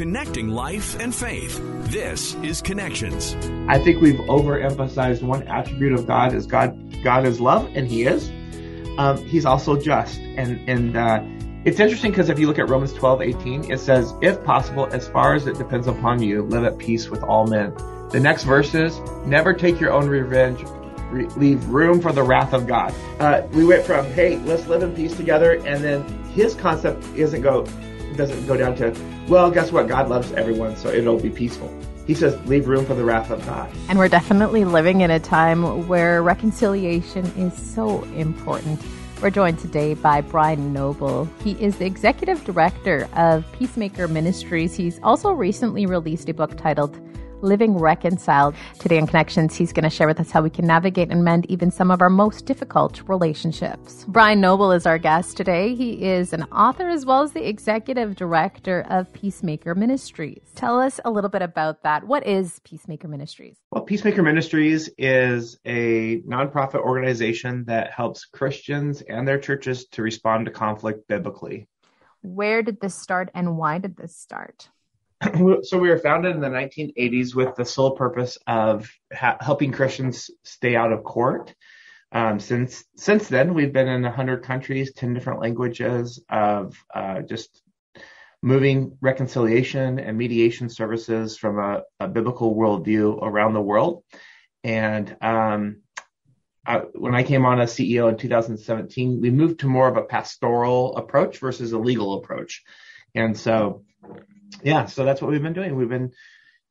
connecting life and faith. This is Connections. I think we've overemphasized one attribute of God is God. God is love, and He is. Um, he's also just, and and uh, it's interesting because if you look at Romans 12, 18, it says, "If possible, as far as it depends upon you, live at peace with all men." The next verse is, "Never take your own revenge." Re- leave room for the wrath of God. Uh, we went from, hey, let's live in peace together, and then his concept isn't go doesn't go down to, well, guess what? God loves everyone, so it'll be peaceful. He says, leave room for the wrath of God. And we're definitely living in a time where reconciliation is so important. We're joined today by Brian Noble. He is the executive director of Peacemaker Ministries. He's also recently released a book titled Living Reconciled. Today in Connections, he's going to share with us how we can navigate and mend even some of our most difficult relationships. Brian Noble is our guest today. He is an author as well as the executive director of Peacemaker Ministries. Tell us a little bit about that. What is Peacemaker Ministries? Well, Peacemaker Ministries is a nonprofit organization that helps Christians and their churches to respond to conflict biblically. Where did this start and why did this start? so we were founded in the 1980s with the sole purpose of ha- helping Christians stay out of court. Um, since since then, we've been in 100 countries, 10 different languages, of uh, just moving reconciliation and mediation services from a, a biblical worldview around the world. And um, I, when I came on as CEO in 2017, we moved to more of a pastoral approach versus a legal approach. And so yeah, so that's what we've been doing. We've been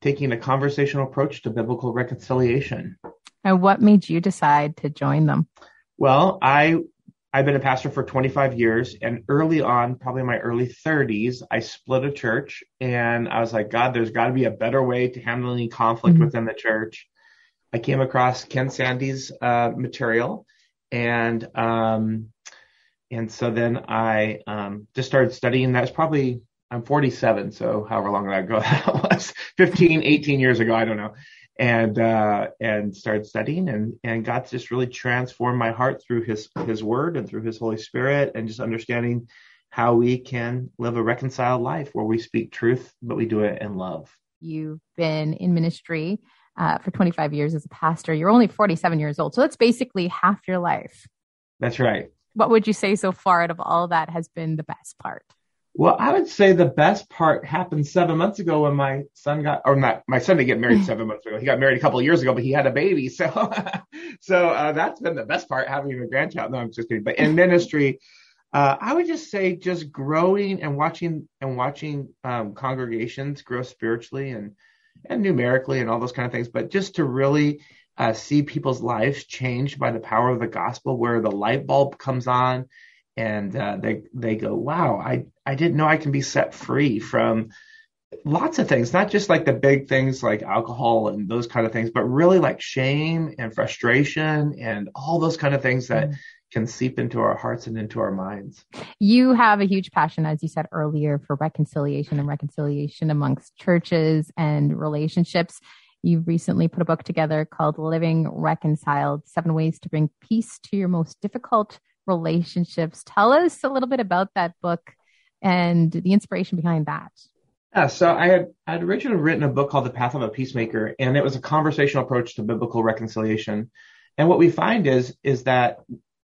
taking a conversational approach to biblical reconciliation. And what made you decide to join them? Well, I I've been a pastor for 25 years, and early on, probably in my early 30s, I split a church, and I was like, God, there's got to be a better way to handle any conflict mm-hmm. within the church. I came across Ken Sande's uh, material, and um, and so then I um, just started studying. That was probably I'm 47, so however long ago that was, 15, 18 years ago, I don't know. And uh, and started studying, and and God's just really transformed my heart through His His Word and through His Holy Spirit, and just understanding how we can live a reconciled life where we speak truth, but we do it in love. You've been in ministry uh, for 25 years as a pastor. You're only 47 years old, so that's basically half your life. That's right. What would you say so far out of all that has been the best part? Well, I would say the best part happened seven months ago when my son got, or not, my son didn't get married seven months ago. He got married a couple of years ago, but he had a baby. So, so uh, that's been the best part, having a grandchild. No, I'm just kidding. But in ministry, uh, I would just say just growing and watching and watching um, congregations grow spiritually and and numerically and all those kind of things. But just to really uh, see people's lives changed by the power of the gospel, where the light bulb comes on and uh, they they go, wow, I I didn't know I can be set free from lots of things, not just like the big things like alcohol and those kind of things, but really like shame and frustration and all those kind of things that. Mm. Can seep into our hearts and into our minds. You have a huge passion, as you said earlier, for reconciliation and reconciliation amongst churches and relationships. You recently put a book together called Living Reconciled Seven Ways to Bring Peace to Your Most Difficult relationships. Tell us a little bit about that book and the inspiration behind that. Yeah, so I had I had originally written a book called The Path of a Peacemaker, and it was a conversational approach to biblical reconciliation. And what we find is is that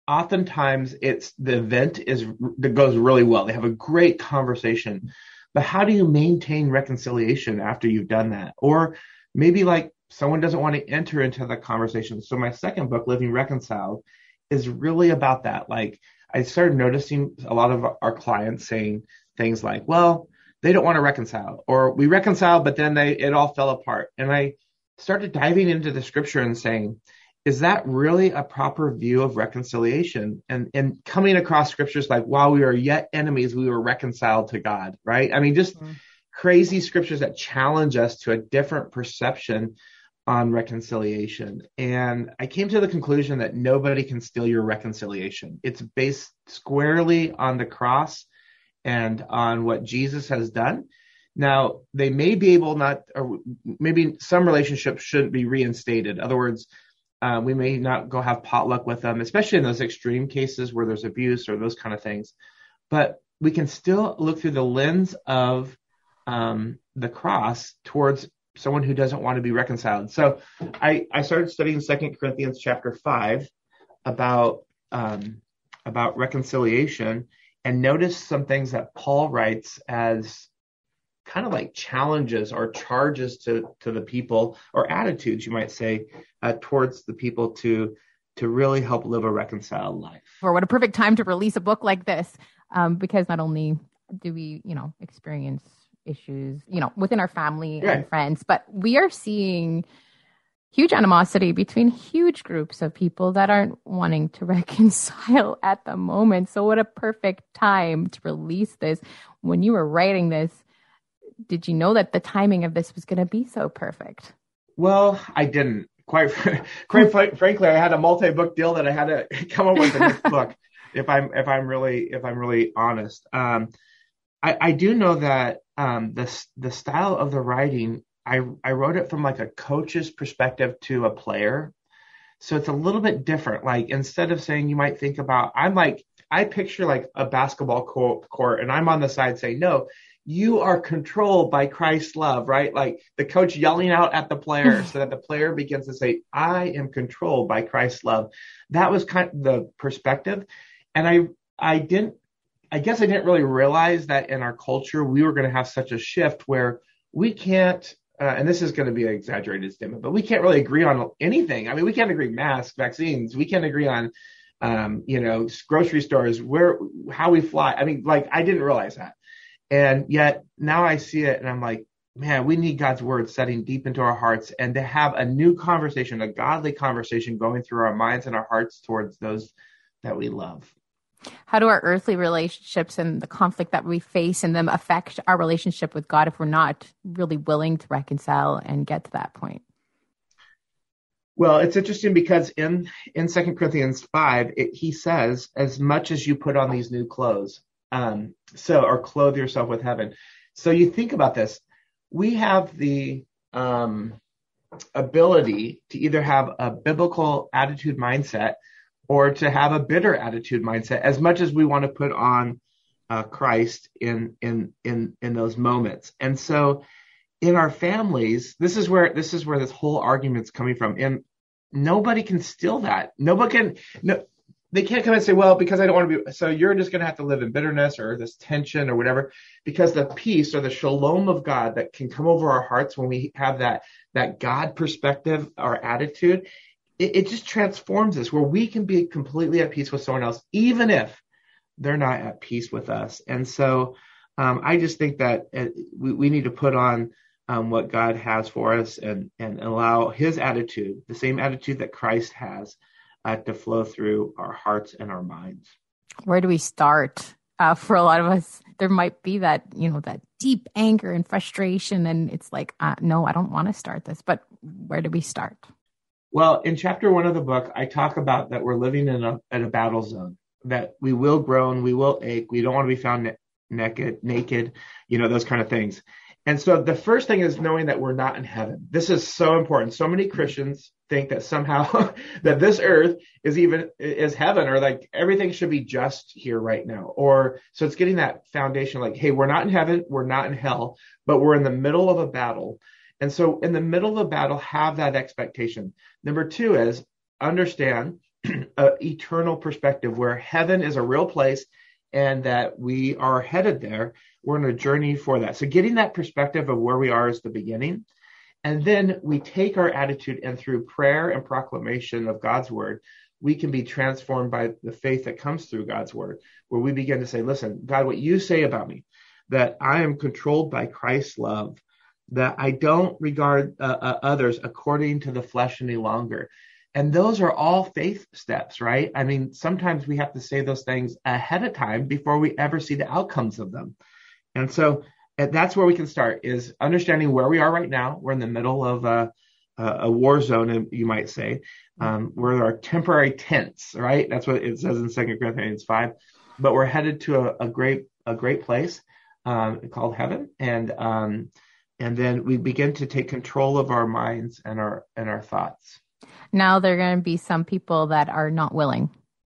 oftentimes it's the event is that goes really well. They have a great conversation, but how do you maintain reconciliation after you've done that? Or maybe like someone doesn't want to enter into the conversation. So my second book, Living Reconciled, is really about that. Like I started noticing a lot of our clients saying things like, well, they don't want to reconcile or we reconcile, but then they, it all fell apart. And I started diving into the scripture and saying, is that really a proper view of reconciliation? And, and coming across scriptures like, while we were yet enemies, we were reconciled to God, right? I mean, just mm-hmm. crazy scriptures that challenge us to a different perception on reconciliation. And I came to the conclusion that nobody can steal your reconciliation. It's based squarely on the cross and on what Jesus has done. Now, they may be able not, or maybe some relationships shouldn't be reinstated. In other words, uh, we may not go have potluck with them, especially in those extreme cases where there's abuse or those kind of things. But we can still look through the lens of um, the cross towards someone who doesn't want to be reconciled. So I, I started studying Second Corinthians chapter five about um, about reconciliation and noticed some things that Paul writes as kind of like challenges or charges to to the people or attitudes you might say uh, towards the people to to really help live a reconciled life. Or what a perfect time to release a book like this, um, because not only do we, you know, experience issues, you know, within our family and friends, but we are seeing huge animosity between huge groups of people that aren't wanting to reconcile at the moment. So, what a perfect time to release this. When you were writing this, did you know that the timing of this was going to be so perfect? Well, I didn't. Quite, quite frankly, I had a multi-book deal that I had to come up with a next book. If I'm if I'm really if I'm really honest, um, I, I do know that um, the the style of the writing I I wrote it from like a coach's perspective to a player. So it's a little bit different. Like instead of saying you might think about I'm like I picture like a basketball court and I'm on the side saying, no, you are controlled by Christ's love, right? Like the coach yelling out at the player so that the player begins to say, I am controlled by Christ's love. That was kind of the perspective. And I, I didn't, I guess I didn't really realize that in our culture, we were going to have such a shift where we can't uh, and this is going to be an exaggerated statement, but we can't really agree on anything. I mean, we can't agree masks, vaccines. We can't agree on, um, you know, grocery stores, where, how we fly. I mean, like, I didn't realize that. And yet now I see it and I'm like, man, we need God's word setting deep into our hearts and to have a new conversation, a godly conversation going through our minds and our hearts towards those that we love. How do our earthly relationships and the conflict that we face in them affect our relationship with God if we're not really willing to reconcile and get to that point? Well, it's interesting because in in Second Corinthians five, it, he says, "As much as you put on these new clothes, um, so or clothe yourself with heaven." So you think about this. We have the um, ability to either have a biblical attitude mindset or to have a bitter attitude mindset as much as we want to put on uh, Christ in in in in those moments. And so in our families, this is where this is where this whole argument's coming from. And nobody can steal that. Nobody can no they can't come and say, well, because I don't want to be, so you're just going to have to live in bitterness or this tension or whatever, because the peace or the shalom of God that can come over our hearts when we have that, that God perspective our attitude it, it just transforms us where we can be completely at peace with someone else, even if they're not at peace with us. And so um, I just think that uh, we, we need to put on um, what God has for us and, and allow His attitude, the same attitude that Christ has, uh, to flow through our hearts and our minds. Where do we start? Uh, for a lot of us, there might be that you know that deep anger and frustration, and it's like, uh, no, I don't want to start this. But where do we start? Well, in chapter one of the book, I talk about that we're living in a, in a battle zone, that we will groan, we will ache, we don't want to be found ne- naked, naked, you know, those kind of things. And so the first thing is knowing that we're not in heaven. This is so important. So many Christians think that somehow that this earth is even is heaven or like everything should be just here right now. Or so it's getting that foundation like, hey, we're not in heaven, we're not in hell, but we're in the middle of a battle and so in the middle of a battle, have that expectation. Number two is understand an eternal perspective where heaven is a real place and that we are headed there. We're on a journey for that. So getting that perspective of where we are is the beginning. And then we take our attitude and through prayer and proclamation of God's word, we can be transformed by the faith that comes through God's word, where we begin to say, listen, God, what you say about me, that I am controlled by Christ's love, that I don't regard uh, uh, others according to the flesh any longer. And those are all faith steps, right? I mean, sometimes we have to say those things ahead of time before we ever see the outcomes of them. And so that's where we can start is understanding where we are right now. We're in the middle of a, a war zone, you might say, um, where there are temporary tents, right? That's what it says in Second Corinthians 5. But we're headed to a, a great, a great place um, called heaven. And, um, and then we begin to take control of our minds and our and our thoughts now there are going to be some people that are not willing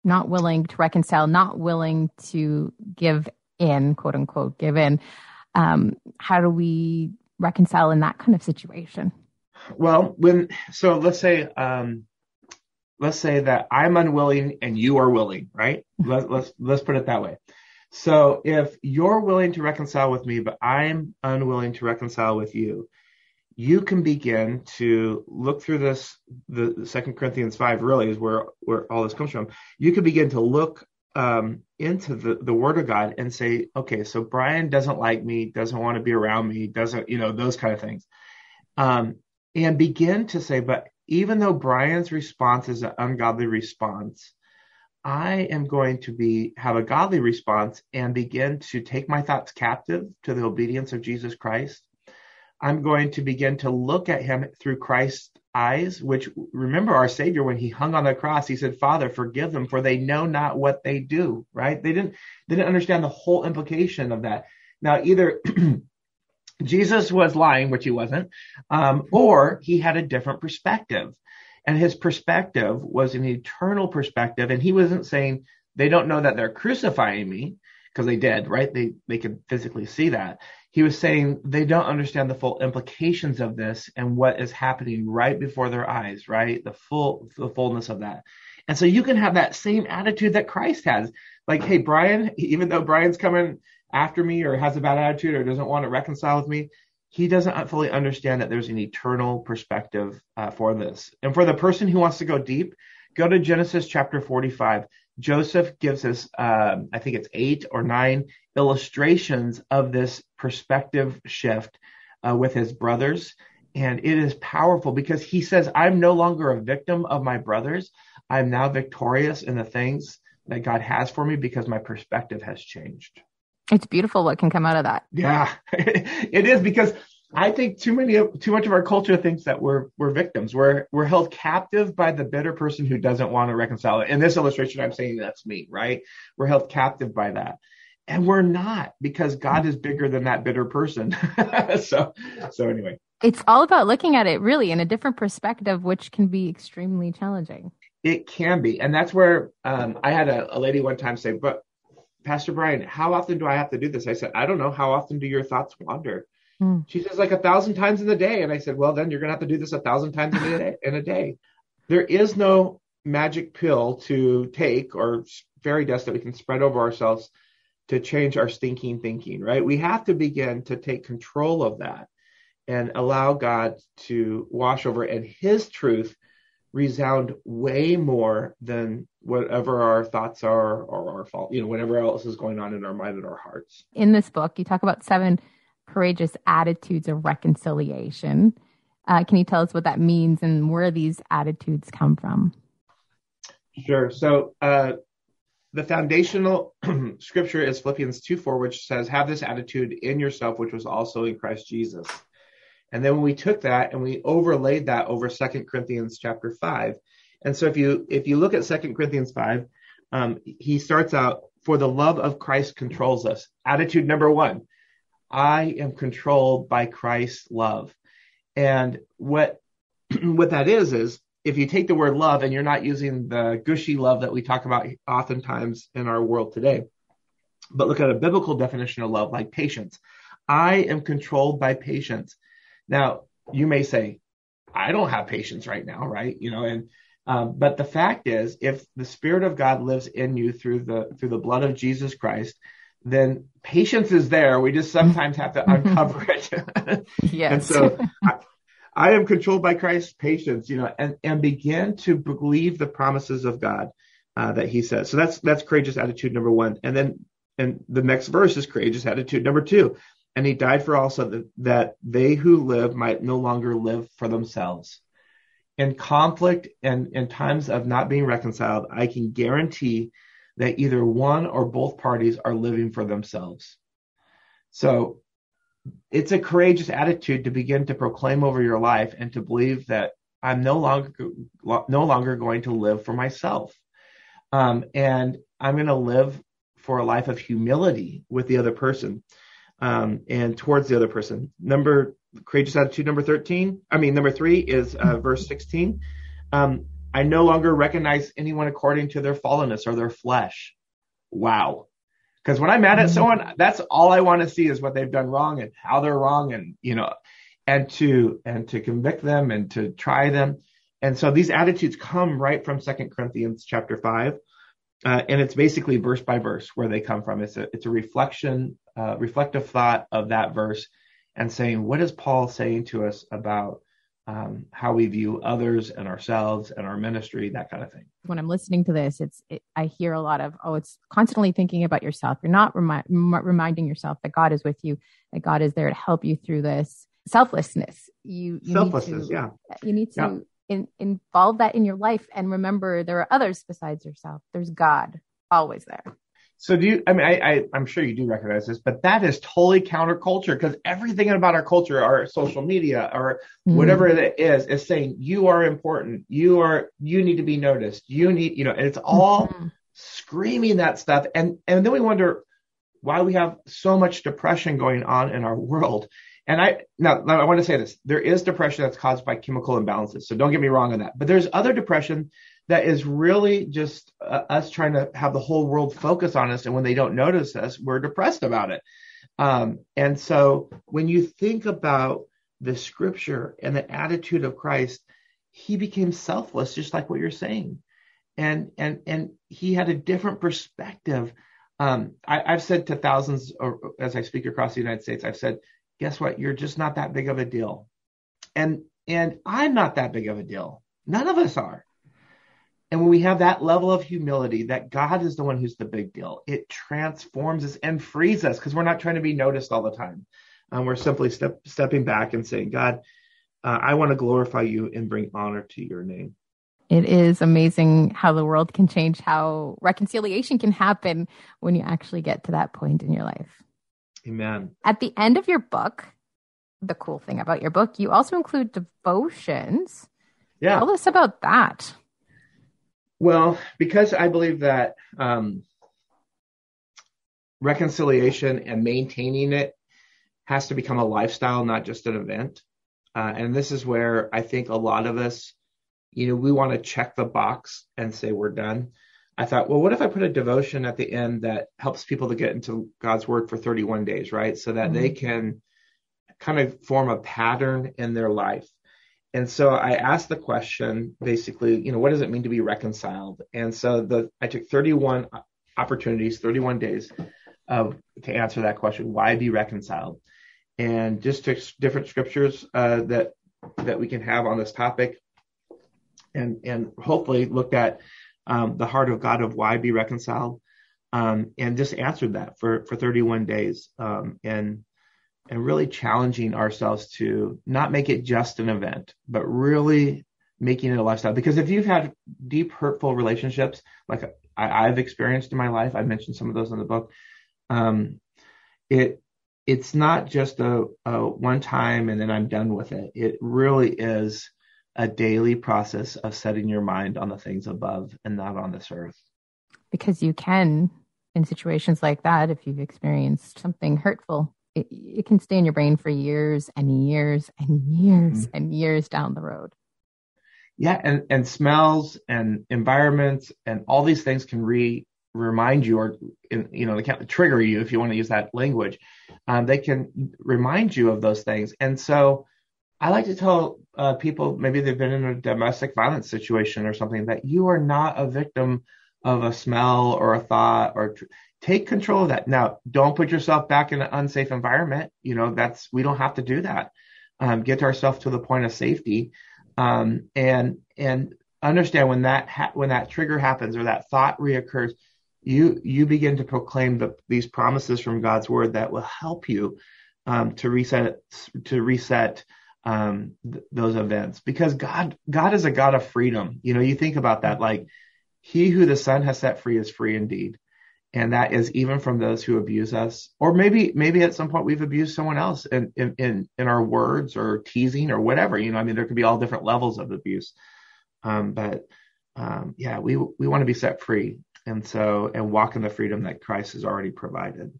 not willing to reconcile not willing to give in quote unquote give in Um, how do we reconcile in that kind of situation? Well, when so let's say um, let's say that I'm unwilling and you are willing, right? Let, let's let's put it that way. So if you're willing to reconcile with me, but I'm unwilling to reconcile with you, you can begin to look through this. The Second Corinthians five really is where where all this comes from. You can begin to look um, into the the Word of God and say, okay, so Brian doesn't like me, doesn't want to be around me, doesn't you know those kind of things, um, and begin to say, but even though Brian's response is an ungodly response, I am going to be have a godly response and begin to take my thoughts captive to the obedience of Jesus Christ. I'm going to begin to look at him through Christ's eyes, which remember our Savior when he hung on the cross, he said, Father, forgive them, for they know not what they do, right? They didn't they didn't understand the whole implication of that. Now either Jesus was lying, which he wasn't, um, or he had a different perspective. And his perspective was an eternal perspective. And he wasn't saying, they don't know that they're crucifying me, because they did, right? They, they could physically see that. He was saying they don't understand the full implications of this and what is happening right before their eyes, right? The full, the fullness of that. And so you can have that same attitude that Christ has. Like, hey, Brian, even though Brian's coming after me or has a bad attitude or doesn't want to reconcile with me, he doesn't fully understand that there's an eternal perspective uh, for this. And for the person who wants to go deep, go to Genesis chapter 45. Joseph gives us, um, I think it's eight or nine illustrations of this perspective shift uh, with his brothers. And it is powerful because he says, I'm no longer a victim of my brothers. I'm now victorious in the things that God has for me because my perspective has changed. It's beautiful what can come out of that. Yeah, it is because I think too many of too much of our culture thinks that we're we're victims. We're we're held captive by the bitter person who doesn't want to reconcile. In this illustration, I'm saying that's me, right? We're held captive by that. And we're not because God is bigger than that bitter person. so so anyway. It's all about looking at it really in a different perspective, which can be extremely challenging. It can be. And that's where um, I had a, a lady one time say, but Pastor Brian, how often do I have to do this? I said, I don't know. How often do your thoughts wander? Mm. She says, like a thousand times in the day. And I said, well, then you're going to have to do this a thousand times in a, day, in a day. There is no magic pill to take or fairy dust that we can spread over ourselves to change our stinking thinking, right? We have to begin to take control of that and allow God to wash over and his truth resound way more than whatever our thoughts are or our fault, you know, whatever else is going on in our mind and our hearts. In this book, you talk about seven courageous attitudes of reconciliation. Uh, can you tell us what that means and where these attitudes come from? Sure. So, uh, the foundational scripture is Philippians 2 4, which says, Have this attitude in yourself, which was also in Christ Jesus. And then when we took that and we overlaid that over Second Corinthians chapter 5. And so if you if you look at Second Corinthians 5, um, he starts out, For the love of Christ controls us. Attitude number one I am controlled by Christ's love. And what what that is is if you take the word love and you're not using the gushy love that we talk about oftentimes in our world today, but look at a biblical definition of love like patience. I am controlled by patience. Now, you may say, I don't have patience right now, right? You know, and um, but the fact is, if the Spirit of God lives in you through the through the blood of Jesus Christ, then patience is there. We just sometimes have to uncover it. yes. and so I, I, am controlled by Christ's patience, you know, and, and begin to believe the promises of God uh, that he says. So that's, that's courageous attitude number one. And then, and the next verse is courageous attitude number two. And he died for all so that, that they who live might no longer live for themselves. In conflict and in times of not being reconciled, I can guarantee that either one or both parties are living for themselves. So it's a courageous attitude to begin to proclaim over your life and to believe that I'm no longer no longer going to live for myself, um, and I'm going to live for a life of humility with the other person um, and towards the other person. Number courageous attitude number thirteen. I mean number three is uh, verse sixteen. Um, I no longer recognize anyone according to their fallenness or their flesh. Wow. Because when I'm mad at someone, that's all I want to see is what they've done wrong and how they're wrong and, you know, and to, and to convict them and to try them. And so these attitudes come right from Second Corinthians chapter five. Uh, and it's basically verse by verse where they come from. It's a, it's a reflection, uh, reflective thought of that verse and saying, what is Paul saying to us about um, how we view others and ourselves and our ministry, that kind of thing. When I'm listening to this, it's it, I hear a lot of oh, it's constantly thinking about yourself. You're not remi- reminding yourself that God is with you, that God is there to help you through this selflessness. You, you selflessness, to, yeah. You need to yeah. in, involve that in your life and remember there are others besides yourself. There's God always there. So do you, I mean, I, I, am sure you do recognize this, but that is totally counterculture because everything about our culture, our social media or mm. whatever it is, is saying you are important. You are, you need to be noticed. You need, you know, and it's all mm-hmm. screaming that stuff. And, and then we wonder why we have so much depression going on in our world. And I, now, now I want to say this, there is depression that's caused by chemical imbalances. So don't get me wrong on that, but there's other depression that is really just uh, us trying to have the whole world focus on us. And when they don't notice us, we're depressed about it. Um, and so when you think about the scripture and the attitude of Christ, he became selfless, just like what you're saying. And, and, and he had a different perspective. Um, I, have said to thousands, or as I speak across the United States, I've said, guess what? You're just not that big of a deal. And, and I'm not that big of a deal. None of us are. And when we have that level of humility that God is the one who's the big deal, it transforms us and frees us because we're not trying to be noticed all the time. Um, we're simply step, stepping back and saying, God, uh, I want to glorify you and bring honor to your name. It is amazing how the world can change, how reconciliation can happen when you actually get to that point in your life. Amen. At the end of your book, the cool thing about your book, you also include devotions. Yeah. Tell us about that. Well, because I believe that um, reconciliation and maintaining it has to become a lifestyle, not just an event. Uh, and this is where I think a lot of us, you know, we want to check the box and say we're done. I thought, well, what if I put a devotion at the end that helps people to get into God's word for 31 days, right? So that mm-hmm. they can kind of form a pattern in their life. And so I asked the question basically, you know, what does it mean to be reconciled? And so the I took 31 opportunities, 31 days of to answer that question, why be reconciled? And just took different scriptures uh, that that we can have on this topic, and and hopefully looked at um, the heart of God of why be reconciled, um, and just answered that for for 31 days. Um, and and really challenging ourselves to not make it just an event, but really making it a lifestyle. Because if you've had deep, hurtful relationships, like I, have experienced in my life, I mentioned some of those in the book. Um, it it's not just a, a one time and then I'm done with it. It really is a daily process of setting your mind on the things above and not on this earth. Because you can, in situations like that, if you've experienced something hurtful, it, it can stay in your brain for years and years and years mm-hmm. and years down the road. Yeah, and, and smells and environments and all these things can re remind you or you know they can trigger you if you want to use that language. Um, they can remind you of those things, and so I like to tell uh, people maybe they've been in a domestic violence situation or something that you are not a victim of a smell or a thought or tr- take control of that. Now, don't put yourself back in an unsafe environment. You know, that's, we don't have to do that. Um, get ourselves to the point of safety. Um, and, and understand when that, ha- when that trigger happens or that thought reoccurs, you, you begin to proclaim the, these promises from God's word that will help you, um, to reset, to reset, um, th- those events because God, God is a God of freedom. You know, you think about that, like he who the son has set free is free indeed. And that is even from those who abuse us. Or maybe maybe at some point we've abused someone else in in in, in our words or teasing or whatever. You know i mean there could be all different levels of abuse. Um, but um, yeah we we want to be set free. And so and walk in the freedom that christ has already provided.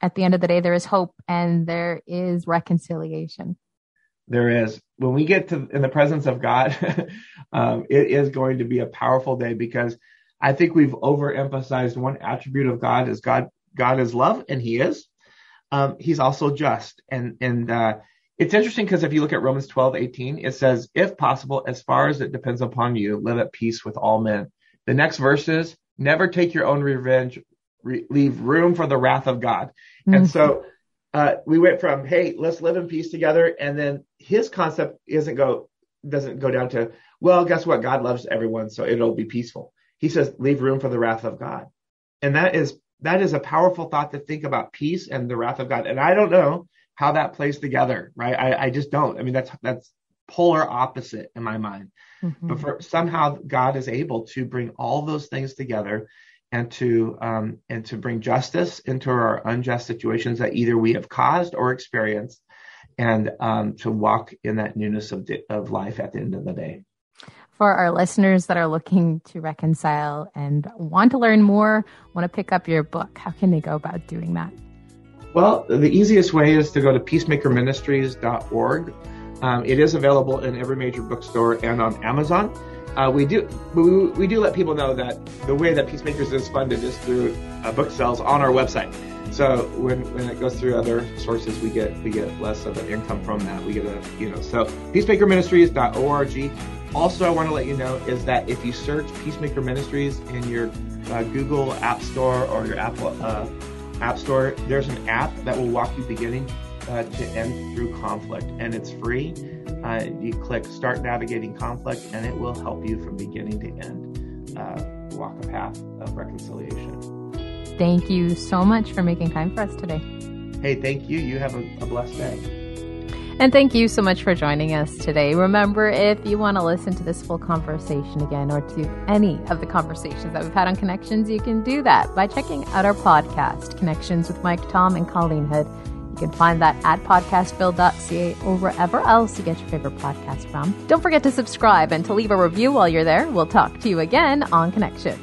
At the end of the day there is hope and there is reconciliation there is when we get to in the presence of god um, it is going to be a powerful day because I think we've overemphasized one attribute of God is God God is love, and He is. Um, he's also just, and and uh, it's interesting because if you look at Romans 12, 18, it says, "If possible, as far as it depends upon you, live at peace with all men." The next verse is, "Never take your own revenge. Re- leave room for the wrath of God." Mm-hmm. And so uh, we went from, "Hey, let's live in peace together," and then his concept isn't go doesn't go down to, "Well, guess what? God loves everyone, so it'll be peaceful." He says, "Leave room for the wrath of God," and that is that is a powerful thought to think about peace and the wrath of God. And I don't know how that plays together, right? I, I just don't. I mean, that's that's polar opposite in my mind. Mm-hmm. But for somehow God is able to bring all those things together and to um, and to bring justice into our unjust situations that either we have caused or experienced, and um, to walk in that newness of of life at the end of the day for our listeners that are looking to reconcile and want to learn more, want to pick up your book, how can they go about doing that? Well, the easiest way is to go to peacemakerministries.org. Um, it is available in every major bookstore and on Amazon. Uh, we do we, we, do let people know that the way that Peacemakers is funded is through uh, book sales on our website. So when, when it goes through other sources, we get we get less of an income from that. We get a you know so peacemakerministries.org. Also, I want to let you know is that if you search Peacemaker Ministries in your uh, Google App Store or your Apple uh, App Store, there's an app that will walk you beginning uh, to end through conflict, and it's free. Uh, you click Start Navigating Conflict, and it will help you from beginning to end uh, walk a path of reconciliation. Thank you so much for making time for us today. Hey, thank you. You have a, a blessed day. And thank you so much for joining us today. Remember, if you want to listen to this full conversation again or to any of the conversations that we've had on Connections, you can do that by checking out our podcast, Connections with Mike Tom and Colleen Hood. You can find that at podcastville.ca or wherever else you get your favorite podcast from. Don't forget to subscribe and to leave a review while you're there. We'll talk to you again on Connection.